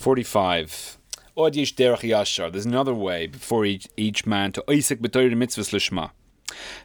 45. Od yesh derech yashar. There's another way before each, each man to oisik b'toyer mitzvahs lishma.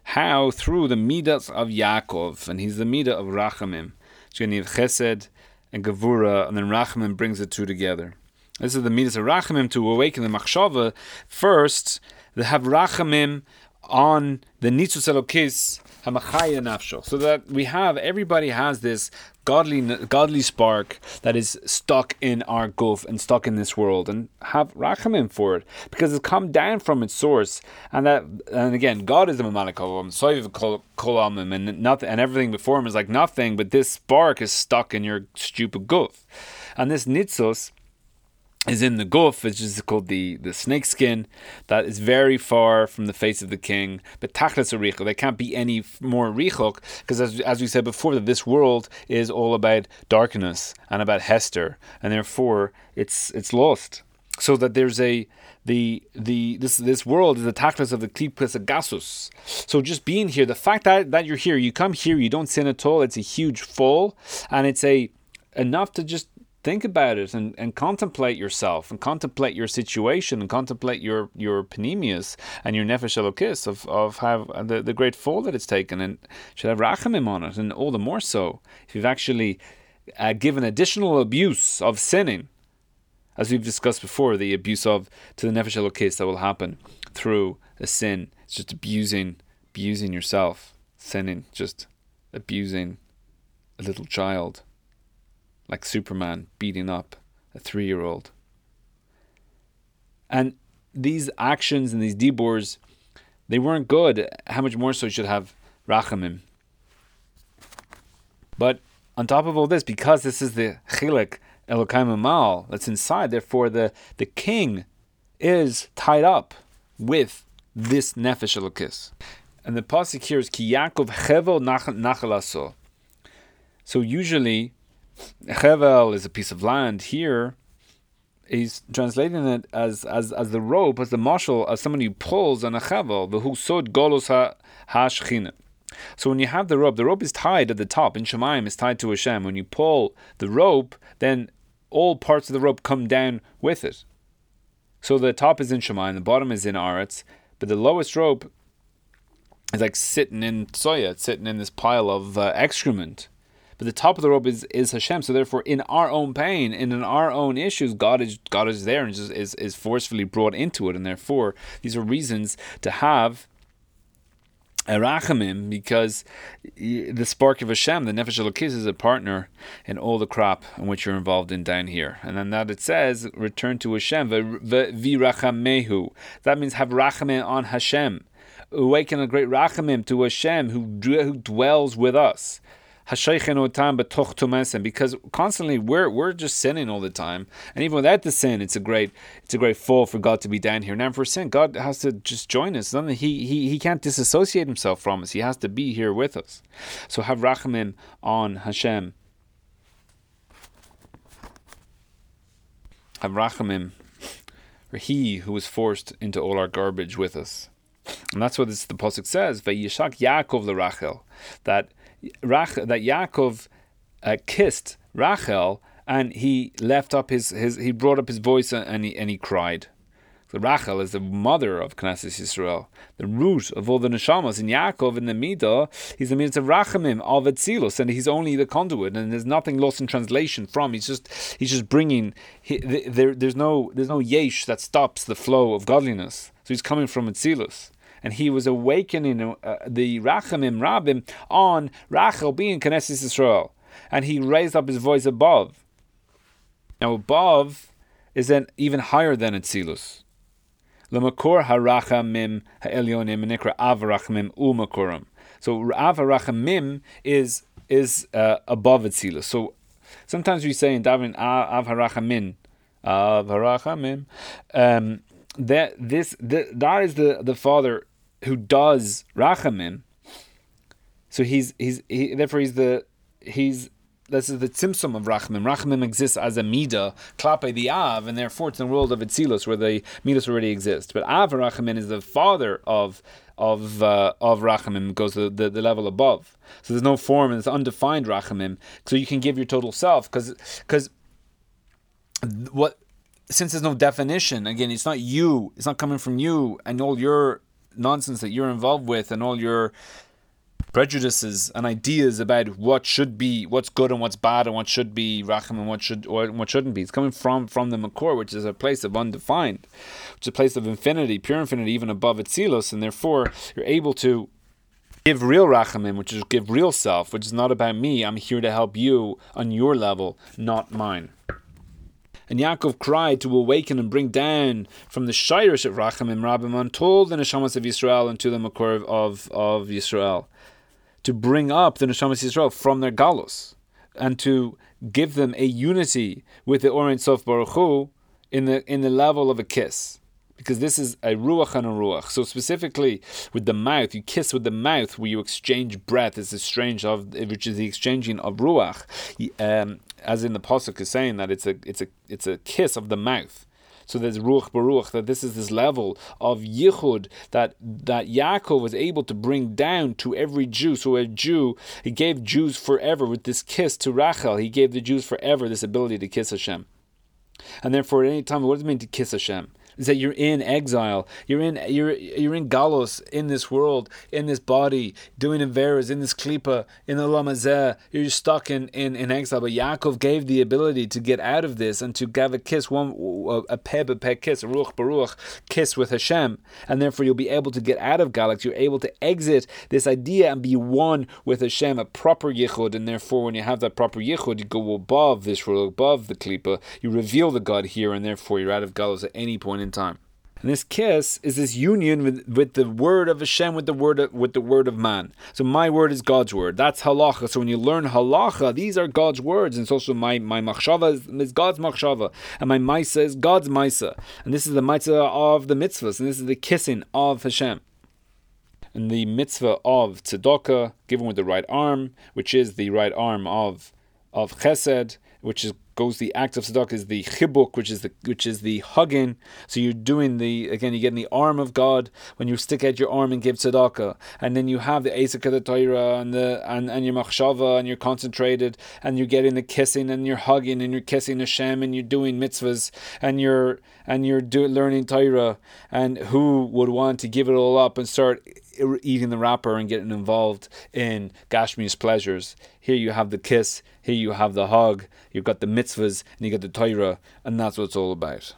How through the midas of Yaakov, and he's the midah of Rachamim. So you need Chesed and Gevura, and then Rachamim brings the two together. This is the midas of Rachamim to awaken the Machshava. First, they have Rachamim on the Nitzutz Elokis Hamachaya Nafsho, so that we have everybody has this godly godly spark that is stuck in our gulf and stuck in this world, and have rachamim for it because it's come down from its source, and that and again God is the mamalakovim, soiv kolamim, and nothing and everything before him is like nothing, but this spark is stuck in your stupid gulf, and this nitzos is in the gulf, which is called the, the snake skin, that is very far from the face of the king. But tachlis arichok, there can't be any more richok, because as, as we said before, that this world is all about darkness and about Hester, and therefore it's it's lost. So that there's a the the this this world is the tachlis of the klipus gasus. So just being here, the fact that that you're here, you come here, you don't sin at all. It's a huge fall, and it's a enough to just think about it and, and contemplate yourself and contemplate your situation and contemplate your your panemius and your nefesh elokis of, of how the, the great fall that it's taken and should have rachamim on it and all the more so if you've actually uh, given additional abuse of sinning as we've discussed before the abuse of to the nefesh elokis that will happen through a sin. It's just abusing abusing yourself sinning just abusing a little child like Superman beating up a three year old. And these actions and these debors, they weren't good. How much more so should have rachamim? But on top of all this, because this is the chilek Elokaim Amal that's inside, therefore the, the king is tied up with this nefesh elokis. And the pasuk here is ki Yaakov chevel nachalaso. So usually Chevel is a piece of land. Here, he's translating it as as as the rope, as the marshal, as someone who pulls on a chevel, the husod golos hashchina. So when you have the rope, the rope is tied at the top. In Shemaim, is tied to Hashem. When you pull the rope, then all parts of the rope come down with it. So the top is in Shemaim, the bottom is in Aretz, but the lowest rope is like sitting in soya, it's sitting in this pile of uh, excrement but the top of the rope is, is Hashem. So therefore, in our own pain and in our own issues, God is God is there and just is, is forcefully brought into it. And therefore, these are reasons to have a rachamim because the spark of Hashem, the nefesh elokis, is a partner in all the crap in which you're involved in down here. And then that it says, return to Hashem, v'rachamehu. That means have rachamim on Hashem. Awaken a great rachamim to Hashem who, who dwells with us because constantly we're we're just sinning all the time, and even without the sin, it's a great it's a great fall for God to be down here. Now for sin, God has to just join us. He he he can't disassociate himself from us. He has to be here with us. So have rachamim on Hashem. Have rachamim, or He who was forced into all our garbage with us. And that's what this, the pasuk says. Vayishak Yaakov Rachel that Rach, that Yaakov uh, kissed Rachel and he left up his, his he brought up his voice and he and he cried. So Rachel is the mother of Knesset Yisrael, the root of all the neshamas. In Yaakov, in the Midah, he's the means of Rachamim, of Etzilus, and he's only the conduit, and there's nothing lost in translation from. He's just he's just bringing. He, there, there's no there's no yesh that stops the flow of godliness. So he's coming from Etzilus and he was awakening uh, the Rachamim Rabim on Rachel being Knesset Israel, and he raised up his voice above. Now above is then even higher than Etzilus. L'makor harachamim ha'elyonim nikra avarachamim umakorim. So avarachamim is is uh, above Etzilus. So sometimes we say in Davin av harachamin, av. Um, that this that is the the father who does rachamim. So he's he's he, therefore he's the he's this is the tzimtzum of rachamim. Rachamim exists as a mida klape the av, and therefore it's in the world of Itzilus where the midas already exist. But av rachamim is the father of of uh, of rachamim goes to the, the, level above. So there's no form and it's undefined rachamim. So you can give your total self because because what since there's no definition, again, it's not you, it's not coming from you and all your nonsense that you're involved with and all your prejudices and ideas about what should be, what's good and what's bad, and what should be racham and what should or what shouldn't be. It's coming from from the makor, which is a place of undefined, which is a place of infinity, pure infinity, even above Atzilus, and therefore you're able to give real rachamim, which is give real self, which is not about me. I'm here to help you on your level, not mine. And Yaakov cried to awaken and bring down from the Shirish of Rachamim Rabbim told the Neshamas of Yisrael and to the Makor of, of Yisrael. To bring up the Neshamas of Yisrael from their galus and to give them a unity with the Ohr Ein Sof Baruch Hu in the, in the level of a kiss because this is a ruach and a ruach. So specifically with the mouth, you kiss with the mouth where you exchange breath. It's a strange of which is the exchanging of ruach, um, as in the pasuk is saying that it's a it's a it's a kiss of the mouth. So there's ruach baruch that this is this level of yichud that that Yaakov was able to bring down to every Jew. So a Jew, he gave Jews forever with this kiss to Rachel. He gave the Jews forever this ability to kiss Hashem. And therefore, at any time, what does it mean to kiss Hashem? Is that you're in exile. You're in you're you're in galos in this world, in this body, doing averas, in this klipa, in the lamazeh. You're stuck in, in, in exile. But Yaakov gave the ability to get out of this and to give a kiss, one a peb a peb kiss, a ruach baruch kiss with Hashem, and therefore you'll be able to get out of galak. You're able to exit this idea and be one with Hashem, a proper yichud, and therefore when you have that proper yichud, you go above this world, above the klipa. You reveal the God here, and therefore you're out of galos at any point in time. And this kiss is this union with, with the word of Hashem, with the word of, with the word of man. So my word is God's word. That's halacha. So when you learn halacha, these are God's words, and it's also my my machshava is, is God's machshava, and my maisa is God's maisa, and this is the maisa of the mitzvahs, and this is the kissing of Hashem. And the mitzvah of tzedakah, given with the right arm, which is the right arm of of chesed, which is goes the act of tzedakah is the chibuk, which is the which is the hugging. So you're doing the again you get in the arm of God when you stick out your arm and give tzedakah, and then you have the asik of the Torah and the and, and your machshava and you're concentrated and you're getting the kissing and you're hugging and you're kissing Hashem and you're doing mitzvahs and you're and you're do, learning Torah and who would want to give it all up and start Er, eating the wrapper and getting involved in Gashmi's pleasures. Here you have the kiss, here you have the hug, you've got the mitzvahs, and you got the Torah, and that's what it's all about.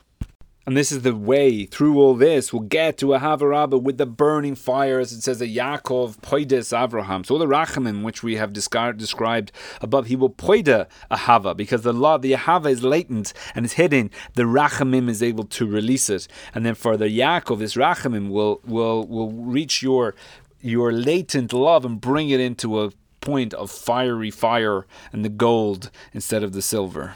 And this is the way through all this we'll get to a Havarabba with the burning fire, as it says that Yaakov poides Avraham. So the Rachamim, which we have described above, he will poida a Hava because the law, the Hava is latent and is hidden. The Rachamim is able to release it, and then for the Yaakov, this Rachamim will will will reach your your latent love and bring it into a point of fiery fire and the gold instead of the silver.